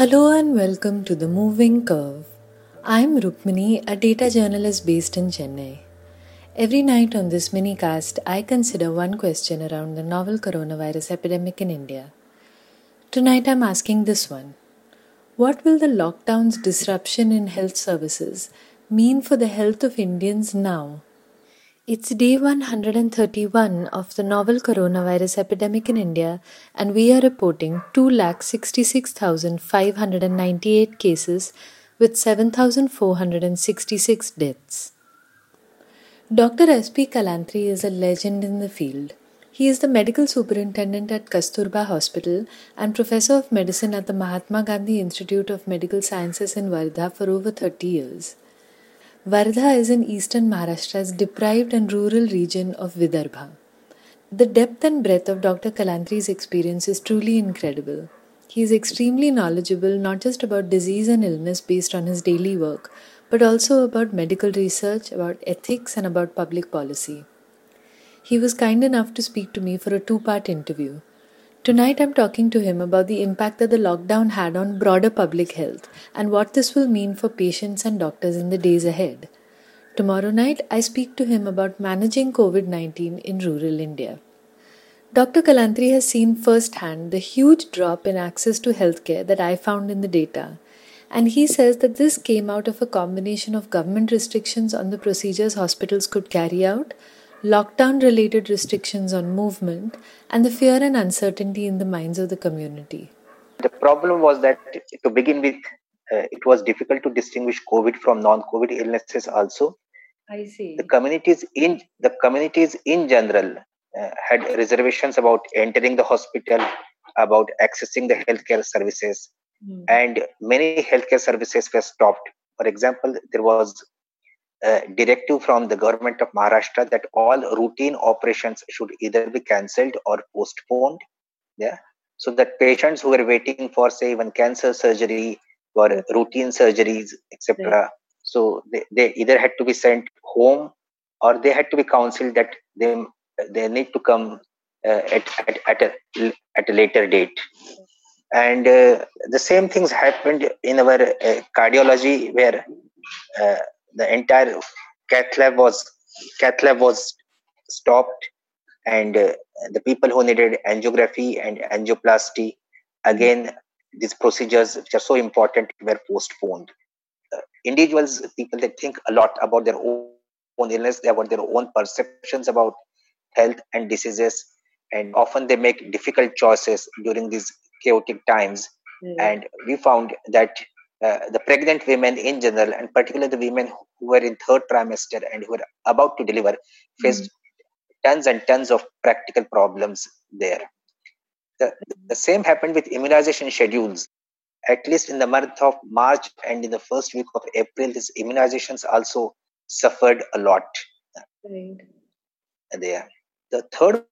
Hello and welcome to The Moving Curve. I'm Rukmini, a data journalist based in Chennai. Every night on this mini cast, I consider one question around the novel coronavirus epidemic in India. Tonight I'm asking this one What will the lockdown's disruption in health services mean for the health of Indians now? It's day 131 of the novel coronavirus epidemic in India, and we are reporting 2,66,598 cases with 7,466 deaths. Dr. S.P. Kalantri is a legend in the field. He is the medical superintendent at Kasturba Hospital and professor of medicine at the Mahatma Gandhi Institute of Medical Sciences in Wardha for over 30 years. Wardha is in eastern Maharashtra's deprived and rural region of Vidarbha. The depth and breadth of Dr. Kalantri's experience is truly incredible. He is extremely knowledgeable not just about disease and illness based on his daily work, but also about medical research, about ethics, and about public policy. He was kind enough to speak to me for a two part interview. Tonight I'm talking to him about the impact that the lockdown had on broader public health and what this will mean for patients and doctors in the days ahead. Tomorrow night I speak to him about managing COVID 19 in rural India. Dr. Kalantri has seen firsthand the huge drop in access to healthcare that I found in the data. And he says that this came out of a combination of government restrictions on the procedures hospitals could carry out, lockdown related restrictions on movement, and the fear and uncertainty in the minds of the community. The problem was that to begin with, uh, it was difficult to distinguish COVID from non-COVID illnesses. Also, I see. The communities in the communities in general uh, had reservations about entering the hospital, about accessing the healthcare services, mm. and many healthcare services were stopped. For example, there was directive from the government of Maharashtra that all routine operations should either be cancelled or postponed. Yeah. So that patients who were waiting for, say, even cancer surgery or routine surgeries, etc. Right. So they, they either had to be sent home or they had to be counseled that they they need to come uh, at, at, at, a, at a later date. And uh, the same things happened in our uh, cardiology, where uh, the entire cath lab was cath lab was stopped and uh, the people who needed angiography and angioplasty again these procedures which are so important were postponed uh, individuals people that think a lot about their own, own illness about their own perceptions about health and diseases and often they make difficult choices during these chaotic times mm. and we found that uh, the pregnant women in general, and particularly the women who were in third trimester and who were about to deliver, faced mm-hmm. tons and tons of practical problems there. The, the same happened with immunization schedules. At least in the month of March and in the first week of April, these immunizations also suffered a lot. Right. There. The third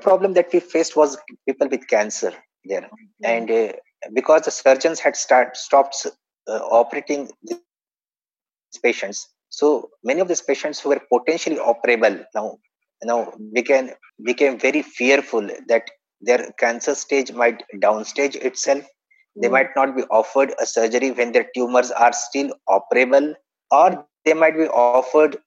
problem that we faced was people with cancer there. Mm-hmm. And uh, because the surgeons had start, stopped operating these patients, so many of these patients who were potentially operable now, now became became very fearful that their cancer stage might downstage itself. They mm. might not be offered a surgery when their tumors are still operable, or they might be offered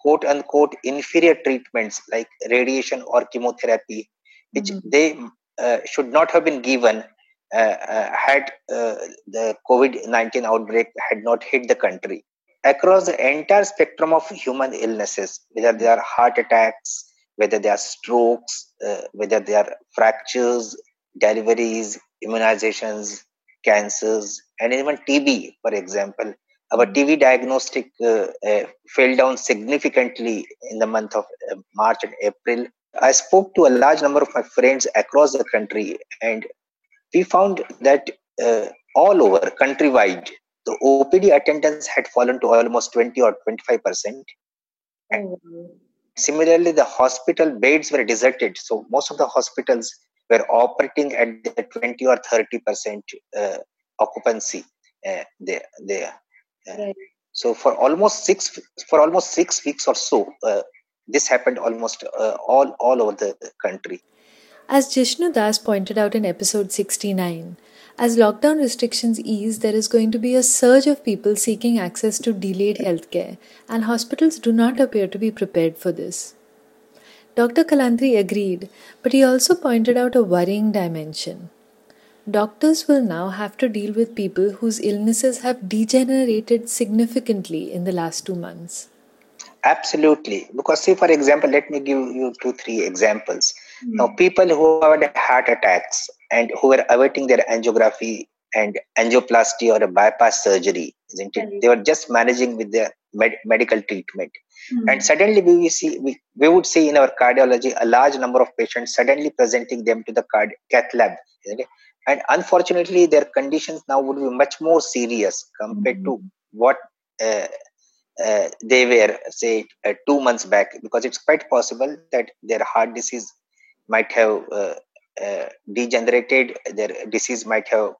quote unquote inferior treatments like radiation or chemotherapy, which mm. they uh, should not have been given uh, uh, had uh, the COVID 19 outbreak had not hit the country. Across the entire spectrum of human illnesses, whether they are heart attacks, whether they are strokes, whether they are fractures, deliveries, immunizations, cancers, and even TB, for example. Our TB diagnostic uh, uh, fell down significantly in the month of uh, March and April. I spoke to a large number of my friends across the country, and we found that uh, all over countrywide, the OPD attendance had fallen to almost 20 or 25 percent. Mm-hmm. Similarly, the hospital beds were deserted. So most of the hospitals were operating at the 20 or 30 percent uh, occupancy uh, there. there. Uh, right. So for almost six for almost six weeks or so, uh, this happened almost uh, all all over the country. As Jishnu Das pointed out in episode 69, As lockdown restrictions ease, there is going to be a surge of people seeking access to delayed healthcare, and hospitals do not appear to be prepared for this. Dr. Kalantri agreed, but he also pointed out a worrying dimension. Doctors will now have to deal with people whose illnesses have degenerated significantly in the last two months. Absolutely. Because, say, for example, let me give you two, three examples. Mm. Now, people who had heart attacks and who were awaiting their angiography and angioplasty or a bypass surgery, isn't it? They were just managing with their med- medical treatment. Mm. And suddenly we, see, we, we would see in our cardiology a large number of patients suddenly presenting them to the card, cath lab. And unfortunately, their conditions now would be much more serious compared mm. to what uh, uh, they were, say, uh, two months back, because it's quite possible that their heart disease might have uh, uh, degenerated, their disease might have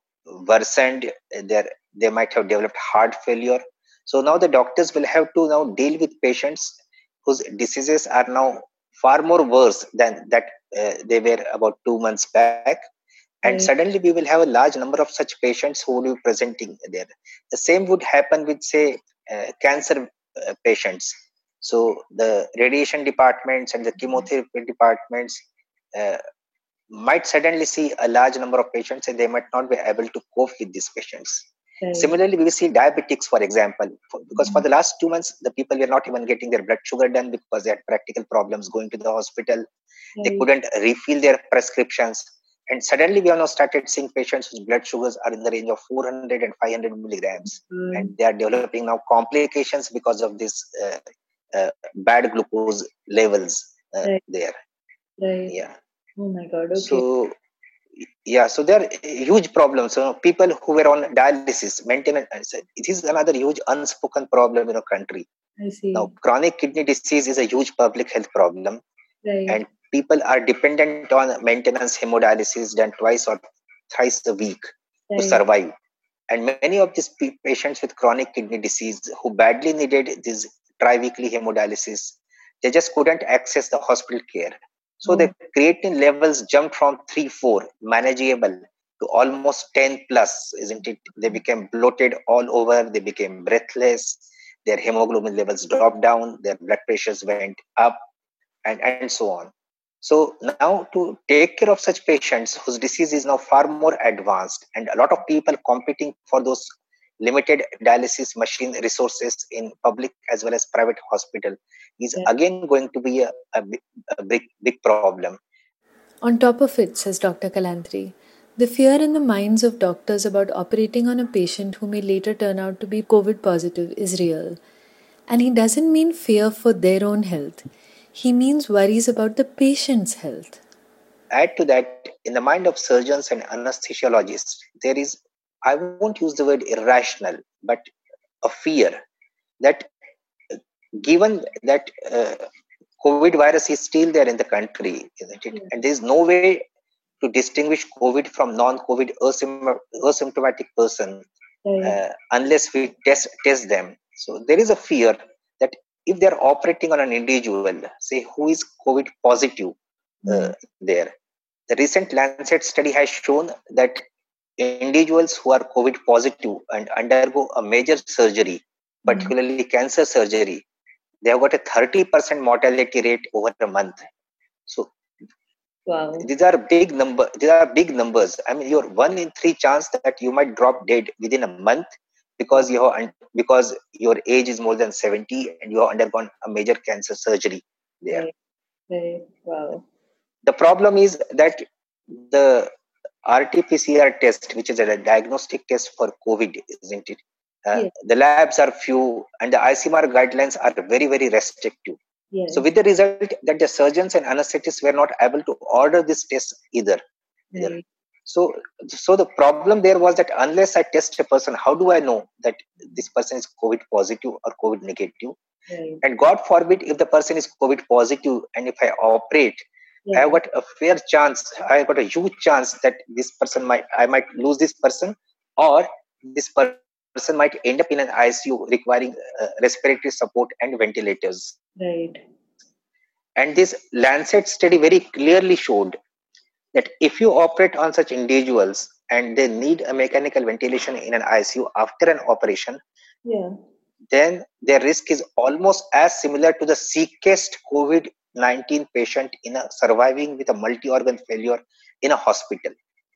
worsened, their, they might have developed heart failure. So now the doctors will have to now deal with patients whose diseases are now far more worse than that uh, they were about two months back and right. suddenly we will have a large number of such patients who will be presenting there the same would happen with say uh, cancer uh, patients so the radiation departments and the chemotherapy departments uh, might suddenly see a large number of patients and they might not be able to cope with these patients right. similarly we see diabetics for example for, because mm-hmm. for the last two months the people were not even getting their blood sugar done because they had practical problems going to the hospital right. they couldn't refill their prescriptions and suddenly we have now started seeing patients whose blood sugars are in the range of 400 and 500 milligrams. Mm. And they are developing now complications because of this uh, uh, bad glucose levels uh, right. there. Right. Yeah. Oh my God. Okay. So, yeah, so there are huge problems. So people who were on dialysis, maintenance, uh, it is another huge unspoken problem in our country. I see. Now, chronic kidney disease is a huge public health problem. Right. And people are dependent on maintenance hemodialysis done twice or thrice a week right. to survive. And many of these patients with chronic kidney disease who badly needed this tri-weekly hemodialysis, they just couldn't access the hospital care. So mm. the creatinine levels jumped from 3, 4, manageable, to almost 10 plus, isn't it? They became bloated all over, they became breathless, their hemoglobin levels dropped down, their blood pressures went up, and, and so on. So now to take care of such patients whose disease is now far more advanced and a lot of people competing for those limited dialysis machine resources in public as well as private hospital is yeah. again going to be a, a, a big, big problem. On top of it, says Dr. Kalantri, the fear in the minds of doctors about operating on a patient who may later turn out to be COVID positive is real. And he doesn't mean fear for their own health. He means worries about the patient's health. Add to that, in the mind of surgeons and anesthesiologists, there is, I won't use the word irrational, but a fear that given that uh, COVID virus is still there in the country, isn't it? And there is no way to distinguish COVID from non-COVID asymptomatic person uh, unless we test test them. So there is a fear that if they're operating on an individual, say who is COVID positive uh, there, the recent Lancet study has shown that individuals who are COVID positive and undergo a major surgery, particularly mm-hmm. cancer surgery, they have got a 30% mortality rate over a month. So wow. these are big number. These are big numbers. I mean, your one in three chance that you might drop dead within a month because you have because your age is more than 70 and you have undergone a major cancer surgery there right. Right. wow the problem is that the rt-pcr test which is a diagnostic test for covid isn't it uh, yes. the labs are few and the icmr guidelines are very very restrictive yes. so with the result that the surgeons and anesthetists were not able to order this test either right. So, so the problem there was that unless I test a person, how do I know that this person is COVID positive or COVID negative? Right. And God forbid if the person is COVID positive and if I operate, yeah. I've got a fair chance, I've got a huge chance that this person might, I might lose this person or this person might end up in an ICU requiring uh, respiratory support and ventilators. Right. And this Lancet study very clearly showed that if you operate on such individuals and they need a mechanical ventilation in an ICU after an operation, yeah. then their risk is almost as similar to the sickest COVID 19 patient in a surviving with a multi organ failure in a hospital.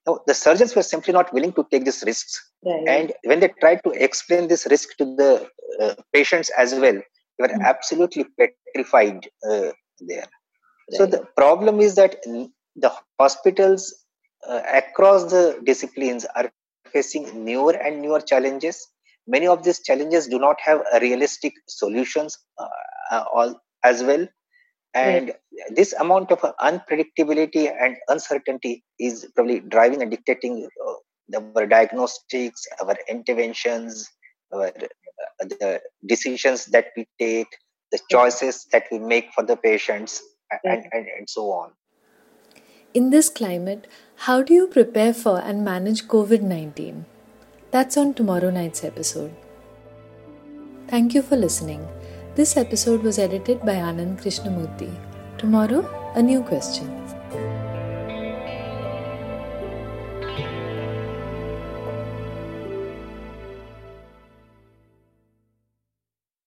Now, the surgeons were simply not willing to take these risks. Right. And when they tried to explain this risk to the uh, patients as well, they were mm-hmm. absolutely petrified uh, there. Right. So the problem is that the hospitals uh, across the disciplines are facing newer and newer challenges. Many of these challenges do not have realistic solutions uh, uh, all as well and right. this amount of unpredictability and uncertainty is probably driving and dictating uh, our diagnostics our interventions our uh, the decisions that we take the choices that we make for the patients and, and, and so on. In this climate how do you prepare for and manage covid-19 that's on tomorrow night's episode. Thank you for listening this episode was edited by Anand Krishnamurthy. Tomorrow, a new question.